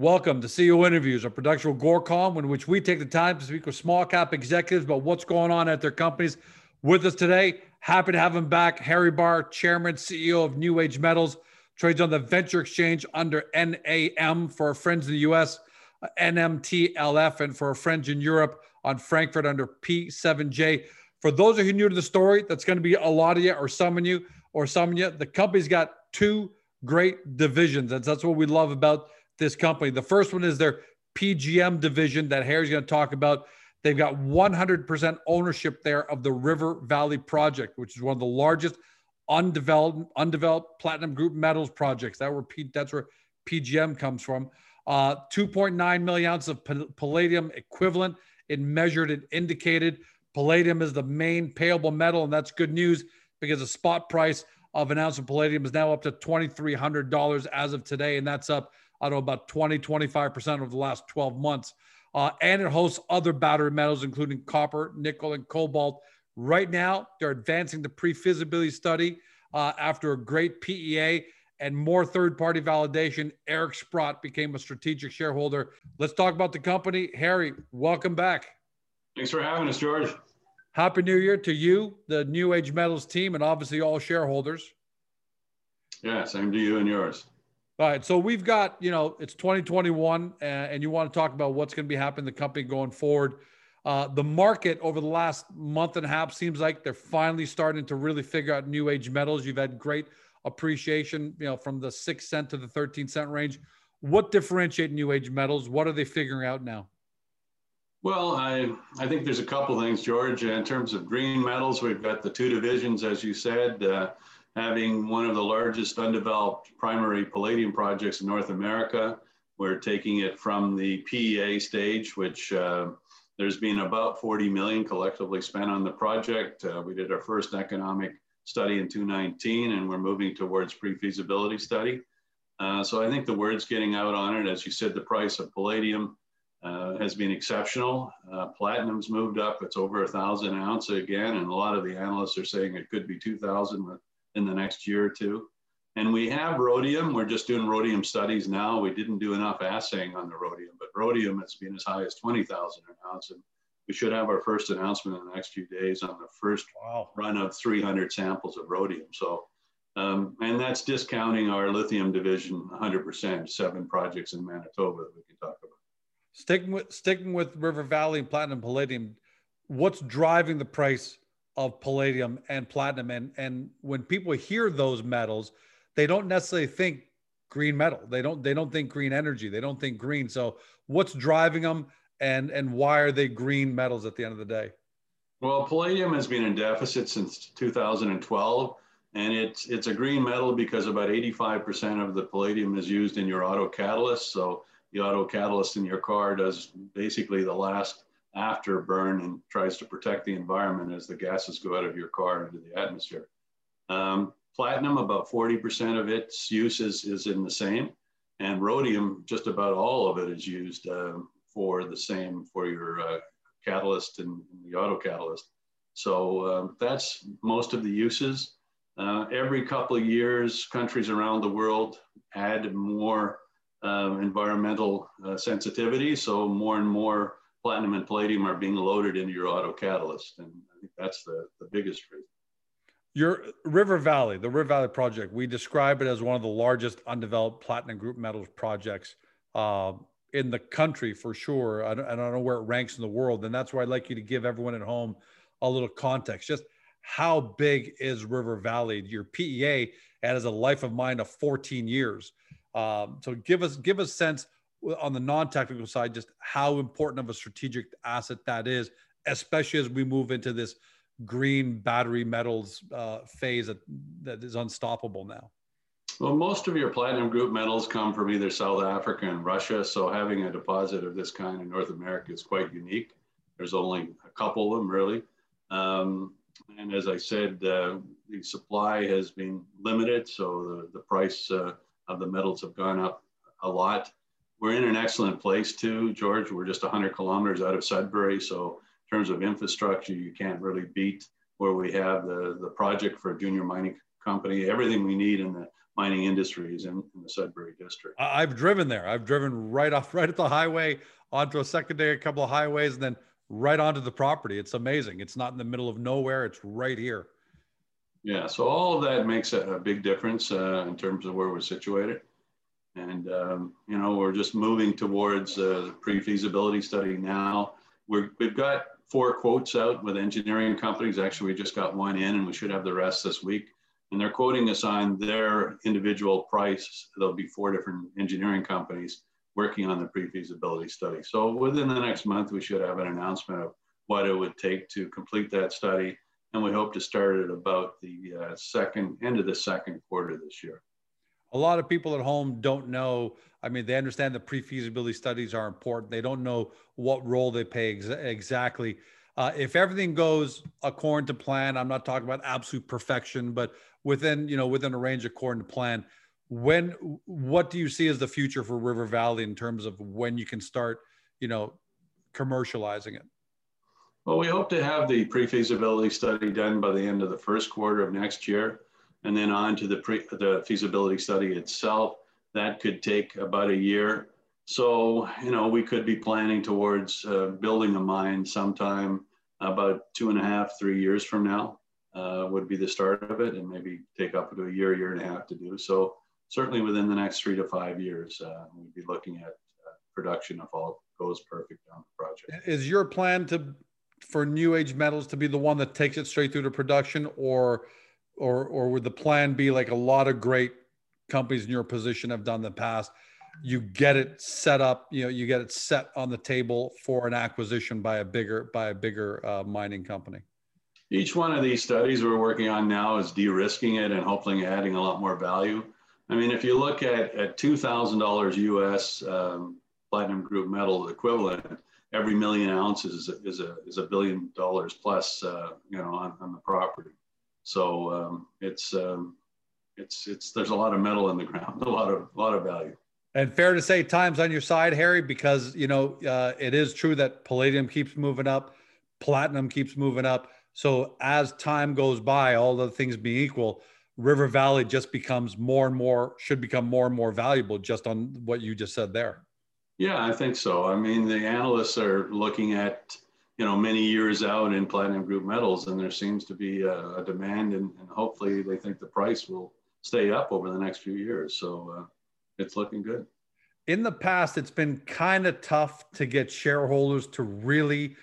Welcome to CEO Interviews, a production of Agoracom, in which we take the time to speak with small cap executives about what's going on at their companies. With us today, happy to have him back, Harry Barr, Chairman, CEO of New Age Metals, trades on the Venture Exchange under NAM for our friends in the US, NMTLF, and for our friends in Europe on Frankfurt under P7J. For those of you new to the story, that's going to be a lot of you, or some of you, or some of you. The company's got two great divisions, and that's what we love about this company. The first one is their PGM division that Harry's going to talk about. They've got 100% ownership there of the River Valley project, which is one of the largest undeveloped undeveloped platinum group metals projects. That where P, that's where PGM comes from. Uh, 2.9 million ounces of palladium equivalent in measured and indicated. Palladium is the main payable metal, and that's good news because the spot price of an ounce of palladium is now up to $2,300 as of today, and that's up I don't know, about 20, 25% over the last 12 months. Uh, and it hosts other battery metals, including copper, nickel, and cobalt. Right now, they're advancing the pre feasibility study uh, after a great PEA and more third party validation. Eric Sprott became a strategic shareholder. Let's talk about the company. Harry, welcome back. Thanks for having us, George. Happy New Year to you, the New Age Metals team, and obviously all shareholders. Yeah, same to you and yours. All right. So we've got, you know, it's 2021, uh, and you want to talk about what's going to be happening in the company going forward. Uh, the market over the last month and a half seems like they're finally starting to really figure out new age metals. You've had great appreciation, you know, from the six cent to the 13 cent range. What differentiate new age metals? What are they figuring out now? Well, I, I think there's a couple things, George. In terms of green metals, we've got the two divisions, as you said. Uh, having one of the largest undeveloped primary palladium projects in North America. We're taking it from the PEA stage, which uh, there's been about 40 million collectively spent on the project. Uh, we did our first economic study in 2019, and we're moving towards pre-feasibility study. Uh, so I think the word's getting out on it. As you said, the price of palladium uh, has been exceptional. Uh, platinum's moved up; it's over a thousand ounce again, and a lot of the analysts are saying it could be 2,000 with in the next year or two. And we have rhodium. We're just doing rhodium studies now. We didn't do enough assaying on the rhodium, but rhodium has been as high as 20,000 an ounce. And we should have our first announcement in the next few days on the first wow. run of 300 samples of rhodium. So, um, and that's discounting our lithium division 100%, seven projects in Manitoba that we can talk about. Sticking with, sticking with River Valley and Platinum Palladium, what's driving the price of palladium and platinum. And, and when people hear those metals, they don't necessarily think green metal. They don't, they don't think green energy. They don't think green. So what's driving them and, and why are they green metals at the end of the day? Well, palladium has been in deficit since 2012 and it's it's a green metal because about 85% of the palladium is used in your auto catalyst. So the auto catalyst in your car does basically the last after burn and tries to protect the environment as the gases go out of your car into the atmosphere. Um, platinum, about 40% of its use is, is in the same, and rhodium, just about all of it is used um, for the same for your uh, catalyst and the auto catalyst. So um, that's most of the uses. Uh, every couple of years, countries around the world add more uh, environmental uh, sensitivity. So more and more platinum and palladium are being loaded into your auto catalyst. And I think that's the, the biggest reason. Your River Valley, the River Valley project, we describe it as one of the largest undeveloped platinum group metals projects uh, in the country for sure. I don't, I don't know where it ranks in the world. And that's why I'd like you to give everyone at home a little context. Just how big is River Valley? Your PEA has a life of mine of 14 years. Um, so give us give us sense on the non-technical side just how important of a strategic asset that is especially as we move into this green battery metals uh, phase that, that is unstoppable now. Well most of your platinum group metals come from either south africa and russia so having a deposit of this kind in north america is quite unique. There's only a couple of them really. Um, and as i said uh, the supply has been limited so the, the price uh, of the metals have gone up a lot we're in an excellent place too, George. We're just 100 kilometers out of Sudbury. So in terms of infrastructure, you can't really beat where we have the, the project for a junior mining company. Everything we need in the mining industries in, in, the Sudbury district. I've driven there. I've driven right off, right at the highway onto a secondary, a couple of highways, and then right onto the property. It's amazing. It's not in the middle of nowhere. It's right here. Yeah. So all of that makes a, a big difference uh, in terms of where we're situated. And, um, you know, we're just moving towards a pre-feasibility study now. We're, we've got four quotes out with engineering companies. Actually, we just got one in and we should have the rest this week. And they're quoting us on their individual price. There'll be four different engineering companies working on the pre-feasibility study. So within the next month, we should have an announcement of what it would take to complete that study. And we hope to start it about the uh, second end of the second quarter this year a lot of people at home don't know. I mean, they understand the pre-feasibility studies are important. They don't know what role they play ex- exactly. Uh, if everything goes according to plan, I'm not talking about absolute perfection, but within you know within a range according to plan. When what do you see as the future for River Valley in terms of when you can start, you know, commercializing it? Well, we hope to have the pre-feasibility study done by the end of the first quarter of next year and then on to the, pre, the feasibility study itself. That could take about a year. So, you know, we could be planning towards uh, building a mine sometime about two and a half, three years from now uh, would be the start of it, and maybe take up to a year, year and a half to do. So, certainly within the next three to five years, uh, we'd be looking at uh, production if all goes perfect on the project. Is your plan to for New Age Metals to be the one that takes it straight through to production, or or or would the plan be like a lot of great companies in your position have done in the past? You get it set up, you know, you get it set on the table for an acquisition by a bigger by a bigger uh, mining company. Each one of these studies we're working on now is de-risking it and hopefully adding a lot more value. I mean, if you look at at two thousand dollars US um, platinum group metal equivalent, every million ounces is a, is a, is a billion dollars plus, uh, you know, on, on the property. So um, it's um, it's it's there's a lot of metal in the ground, a lot of a lot of value. And fair to say, time's on your side, Harry, because you know uh, it is true that palladium keeps moving up, platinum keeps moving up. So as time goes by, all the things being equal, River Valley just becomes more and more should become more and more valuable just on what you just said there. Yeah, I think so. I mean, the analysts are looking at you know many years out in platinum group metals and there seems to be a, a demand and, and, hopefully they think the price will stay up over the next few years. So uh, it's looking good. In the past it's been kind of tough to get shareholders to really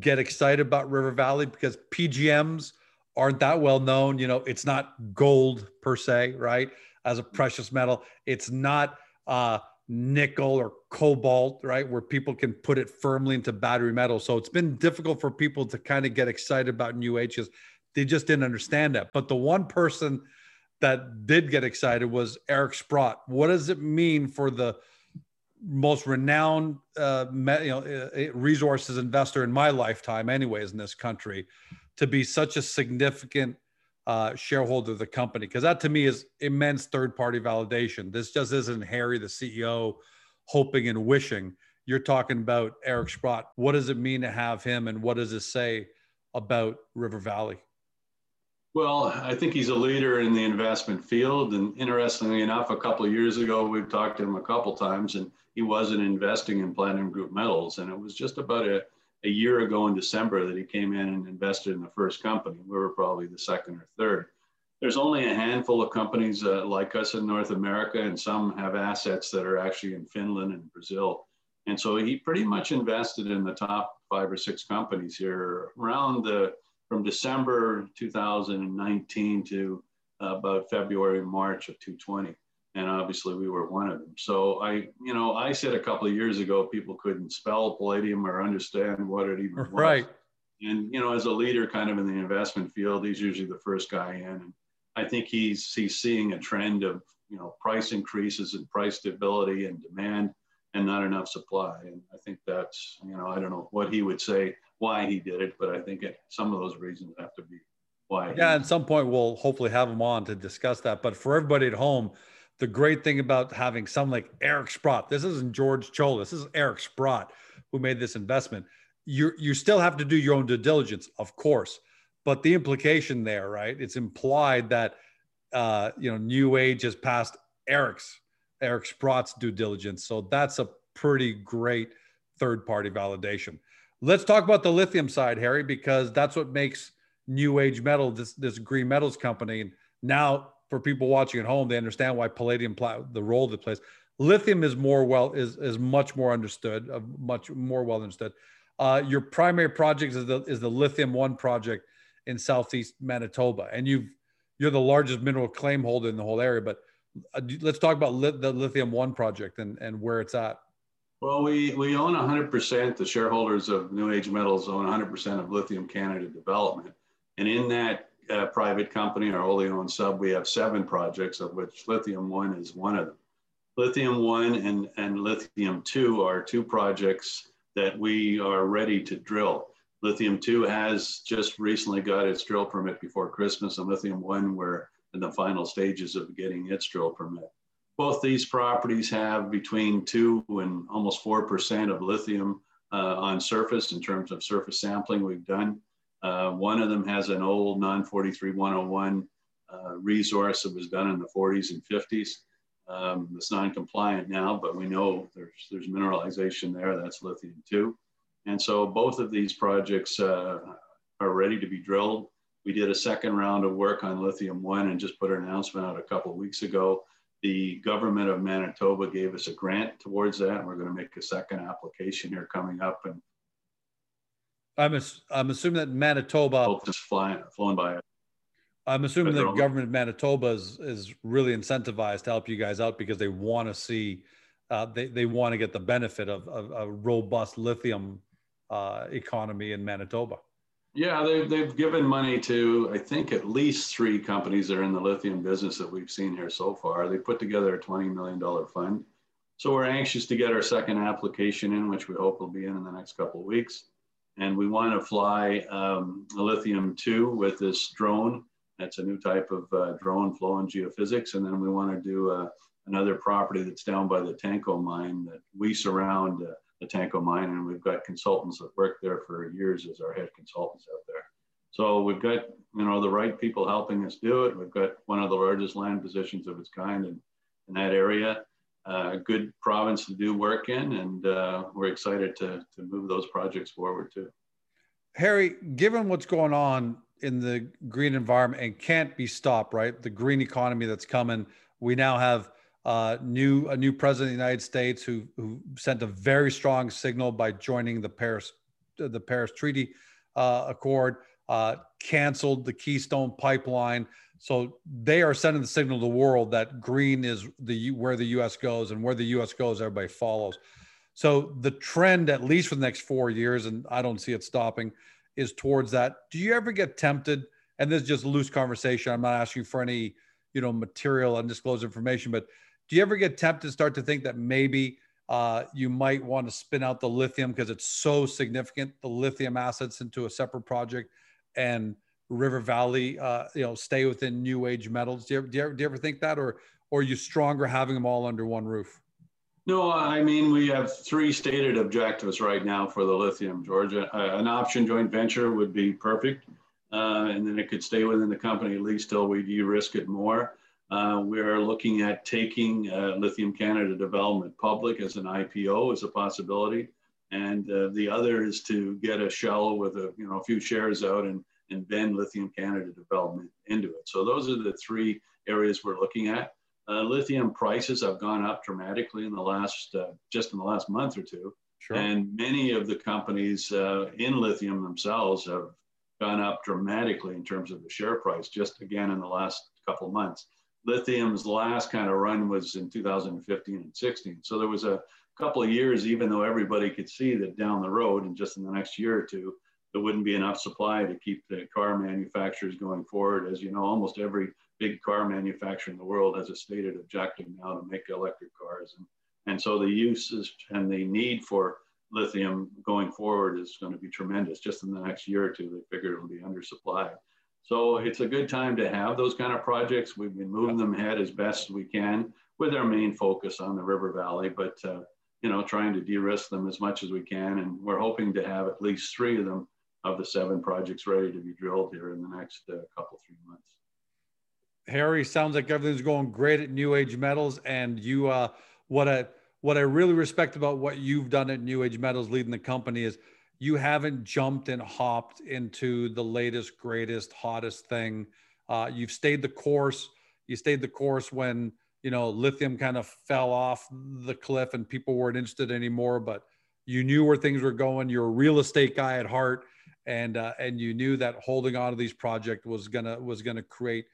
get excited about river valley because pgms aren't that well known. You know it's not gold per se right? As a precious metal it's not uh, nickel or cobalt, right? Where people can put it firmly into battery metal. So it's been difficult for people to kind of get excited about new H's. They just didn't understand that. But the one person that did get excited was Eric Sprott. What does it mean for the most renowned uh, you know, uh, resources investor in my lifetime, anyways, in this country, to be such a significant uh, shareholder of the company because that to me is immense third party validation. This just isn't Harry, the CEO, hoping and wishing. You're talking about Eric Sprott. What does it mean to have him, and what does it say about River Valley? Well, I think he's a leader in the investment field. And interestingly enough, a couple of years ago, we've talked to him a couple times, and he wasn't investing in Platinum Group metals. And it was just about a a year ago in December that he came in and invested in the first company. We were probably the second or third. There's only a handful of companies uh, like us in North America, and some have assets that are actually in Finland and Brazil. And so he pretty much invested in the top five or six companies here around the from December 2019 to about February, March of 2020 and obviously we were one of them. So I, you know, I said a couple of years ago people couldn't spell palladium or understand what it even was. Right. And you know, as a leader, kind of in the investment field, he's usually the first guy in. And I think he's he's seeing a trend of you know price increases and price stability and demand and not enough supply. And I think that's you know I don't know what he would say why he did it, but I think it, some of those reasons have to be why. Yeah, at some point we'll hopefully have him on to discuss that. But for everybody at home the great thing about having someone like Eric Sprott, this isn't George Tsiolis, this is Eric Sprott who made this investment. You you still have to do your own due diligence, of course, but the implication there, right? It's implied that uh, you know, New Age has passed Eric's Eric Sprott's due diligence. So that's a pretty great third party validation. Let's talk about the lithium side, Harry, because that's what makes New Age Metal this this green metals company. Now, for people watching at home, they understand why palladium the role that plays. Lithium is more well is is much more understood, uh, much more well understood. Uh, your primary project is the is the Lithium One project in southeast Manitoba, and you've you're the largest mineral claim holder in the whole area. But uh, let's talk about the Lithium One project and and where it's at. Well, we, we own 100%, the shareholders of New Age Metals own 100% of Lithium Canada Development. And in that uh, private company, our wholly owned sub, we have seven projects, of which Lithium One is one of them. Lithium One and, and Lithium Two are two projects that we are ready to drill. Lithium 2 has just recently got its drill permit before Christmas, and Lithium 1, we're in the final stages of getting its drill permit both these properties have between two and almost 4% of lithium uh, on surface in terms of surface sampling we've done. Uh, one of them has an old non 43101 uh, resource that was done in the 40s and 50s. Um, it's non-compliant now, but we know there's, there's mineralization there. That's lithium too. And so both of these projects uh, are ready to be drilled. We did a second round of work on lithium one and just put an announcement out a couple of weeks ago the government of Manitoba gave us a grant towards that. And we're going to make a second application here coming up. And I'm, ass- I'm assuming that Manitoba just flying, flown by. I'm assuming the government of Manitoba is, is really incentivized to help you guys out because they want to see, uh, they, they want to get the benefit of, of a robust lithium uh, economy in Manitoba. Yeah, they've, they've given money to, I think, at least three companies that are in the lithium business that we've seen here so far. They put together a $20 million fund. So we're anxious to get our second application in, which we hope will be in in the next couple of weeks. And we want to fly um, lithium 2 with this drone. That's a new type of uh, drone flow in geophysics. And then we want to do uh, another property that's down by the Tanco mine that we surround. Uh, the Tanco mine, and we've got consultants that work there for years as our head consultants out there. So we've got you know the right people helping us do it. We've got one of the largest land positions of its kind in, in that area. Uh, a good province to do work in, and uh, we're excited to, to move those projects forward too. Harry, given what's going on in the green environment and can't be stopped, right? The green economy that's coming, we now have uh, new a new president of the United States who who sent a very strong signal by joining the Paris the Paris Treaty uh, Accord, uh, canceled the Keystone Pipeline. So they are sending the signal to the world that green is the where the U.S. goes, and where the U.S. goes, everybody follows. So the trend, at least for the next four years, and I don't see it stopping, is towards that. Do you ever get tempted? And this is just loose conversation. I'm not asking for any, you know, material undisclosed information, but do you ever get tempted to start to think that maybe uh, you might want to spin out the lithium because it's so significant, the lithium assets into a separate project, and River Valley, uh, you know, stay within New Age Metals? Do you, ever, do you, ever, do you ever think that, or or are you stronger having them all under one roof? No, I mean we have three stated objectives right now for the lithium, Georgia. Uh, an option joint venture would be perfect, uh, and then it could stay within the company at least till we de-risk it more. Uh, we're looking at taking uh, Lithium Canada Development public as an IPO as a possibility. And uh, the other is to get a shell with a, you know, a few shares out and, and bend Lithium Canada Development into it. So those are the three areas we're looking at. Uh, lithium prices have gone up dramatically in the last, uh, just in the last month or two. Sure. And many of the companies uh, in lithium themselves have gone up dramatically in terms of the share price, just again in the last couple of months lithium's last kind of run was in 2015 and 16. So there was a couple of years, even though everybody could see that down the road and just in the next year or two, there wouldn't be enough supply to keep the car manufacturers going forward. As you know, almost every big car manufacturer in the world has a stated objective now to make electric cars. And, and so the uses and the need for lithium going forward is going to be tremendous. Just in the next year or two, they figure it'll be undersupplied. So it's a good time to have those kind of projects. We've been moving them ahead as best we can with our main focus on the River Valley, but uh, you know, trying to de-risk them as much as we can. And we're hoping to have at least three of them of the seven projects ready to be drilled here in the next uh, couple, three months. Harry, sounds like everything's going great at New Age Metals, and you, uh, what I what I really respect about what you've done at New Age Metals, leading the company, is you haven't jumped and hopped into the latest, greatest, hottest thing. Uh, you've stayed the course. You stayed the course when you know lithium kind of fell off the cliff and people weren't interested anymore. But you knew where things were going. You're a real estate guy at heart, and uh, and you knew that holding on to these projects was gonna was gonna create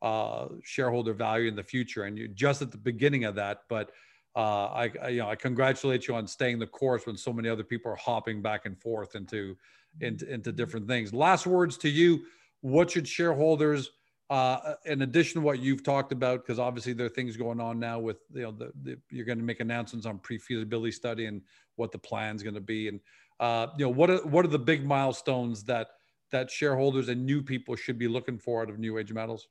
uh, shareholder value in the future. And you're just at the beginning of that, but uh, I, I, you know I congratulate you on staying the course when so many other people are hopping back and forth into into, into different things. Last words to you. What should shareholders, uh, in addition to what you've talked about, because obviously there are things going on now with you know the, the you're going to make announcements on pre-feasibility study and what the plan is going to be, and uh, you know what are what are the big milestones that that shareholders and new people should be looking for out of New Age Metals?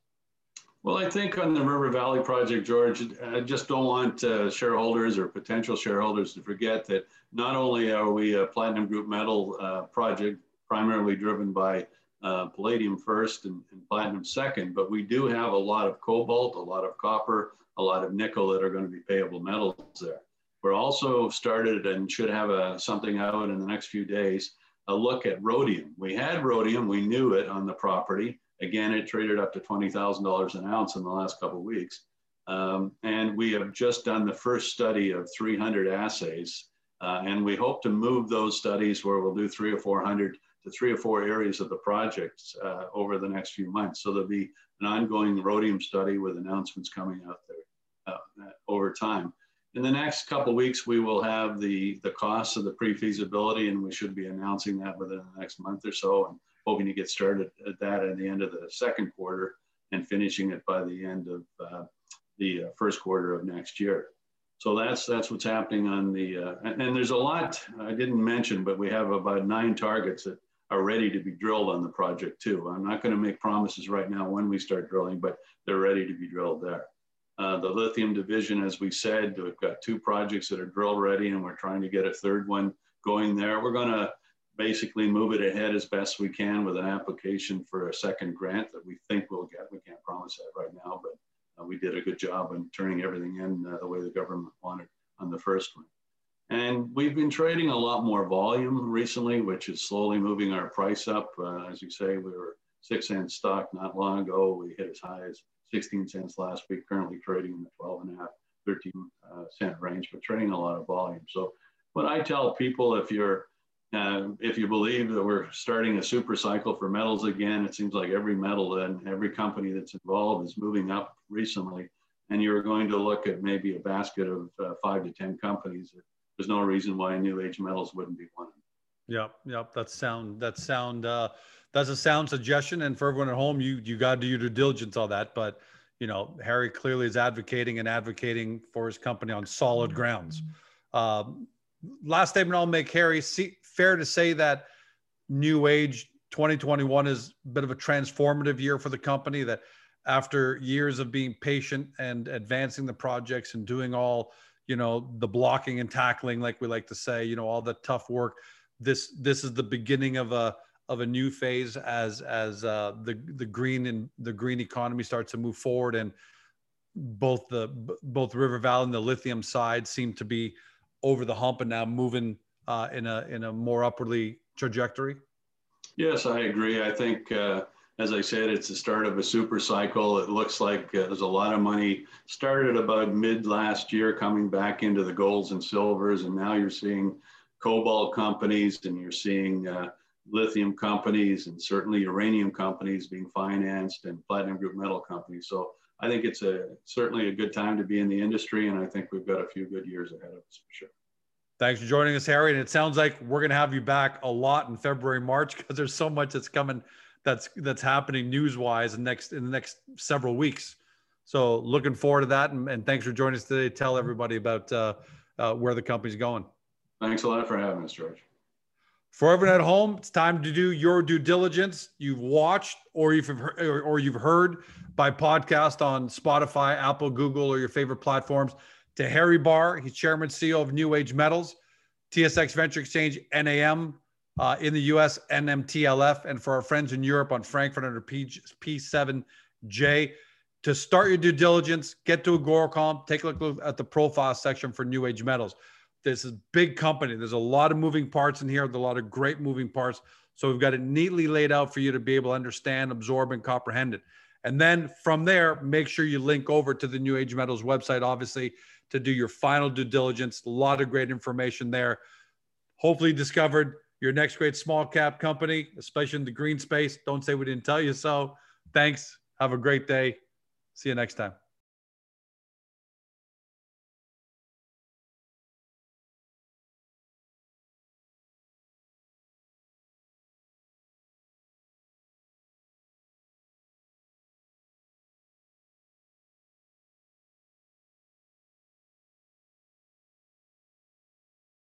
Well, I think on the River Valley project, George, I just don't want uh, shareholders or potential shareholders to forget that not only are we a platinum group metal uh, project primarily driven by uh, palladium first and, and, platinum second, but we do have a lot of cobalt, a lot of copper, a lot of nickel that are going to be payable metals there. We're also started and should have a, something out in the next few days, a look at rhodium. We had rhodium, we knew it on the property Again, it traded up to $20,000 an ounce in the last couple of weeks. Um, and we have just done the first study of 300 assays. Uh, and we hope to move those studies where we'll do three or 400 to three or four areas of the project uh, over the next few months. So there'll be an ongoing rhodium study with announcements coming out there uh, over time. In the next couple of weeks, we will have the, the costs of the pre-feasibility and we should be announcing that within the next month or so. And hoping to get started at that at the end of the second quarter and finishing it by the end of uh, the uh, first quarter of next year. So that's that's what's happening on the uh, and, and, there's a lot I didn't mention, but we have about nine targets that are ready to be drilled on the project too. I'm not going to make promises right now when we start drilling, but they're ready to be drilled there. Uh, the lithium division, as we said, we've got two projects that are drill ready, and we're trying to get a third one going there. We're going to basically move it ahead as best we can with an application for a second grant that we think we'll get. We can't promise that right now, but uh, we did a good job in turning everything in uh, the way the government wanted on the first one. And we've been trading a lot more volume recently, which is slowly moving our price up. Uh, as you say, we were six cents stock not long ago. We hit as high as 16 cents last week, currently trading in the 12 and a half, 13 uh, cent range, but trading a lot of volume. So what I tell people, if you're uh, if you believe that we're starting a super cycle for metals again, it seems like every metal and every company that's involved is moving up recently. And you're going to look at maybe a basket of uh, five to 10 companies. There's no reason why New Age Metals wouldn't be one. Yep, yep. That's sound. That's sound. Uh, that's a sound suggestion. And for everyone at home, you you got to do your due diligence on that. But you know, Harry clearly is advocating and advocating for his company on solid grounds. Um, last statement I'll make, Harry. See, fair to say that New Age 2021 is a bit of a transformative year for the company. That after years of being patient and advancing the projects and doing all, you know, the blocking and tackling, like we like to say, you know, all the tough work. This this is the beginning of a of a new phase as as uh, the the green and the green economy starts to move forward and both the both River Valley and the lithium side seem to be over the hump and now moving uh, in a in a more upwardly trajectory? Yes, I agree. I think, uh, as I said, it's the start of a super cycle. It looks like uh, there's a lot of money started about mid last year coming back into the golds and silvers, and now you're seeing cobalt companies and you're seeing uh, lithium companies and certainly uranium companies being financed and platinum group metal companies. So I think it's a certainly a good time to be in the industry, and I think we've got a few good years ahead of us for sure. Thanks for joining us, Harry. And it sounds like we're going to have you back a lot in February, March, because there's so much that's coming, that's that's happening news-wise in next in the next several weeks. So looking forward to that, and, and thanks for joining us today. Tell everybody about uh, uh, where the company's going. Thanks a lot for having us, George. For everyone at home, it's time to do your due diligence. You've watched or you've heard, or you've heard by podcast on Spotify, Apple, Google, or your favorite platforms to Harry Barr. He's chairman, CEO of New Age Metals, TSX Venture Exchange, NAM uh, in the US, NMTLF, and for our friends in Europe on Frankfurt under P, P7J. to start your due diligence, get to Agoracom, take a look at the profile section for New Age Metals. This is a big company. There's a lot of moving parts in here, a lot of great moving parts. So we've got it neatly laid out for you to be able to understand, absorb, and comprehend it. And then from there, make sure you link over to the New Age Metals website, obviously, to do your final due diligence. A lot of great information there. Hopefully, discovered your next great small cap company, especially in the green space. Don't say we didn't tell you so. Thanks. Have a great day. See you next time.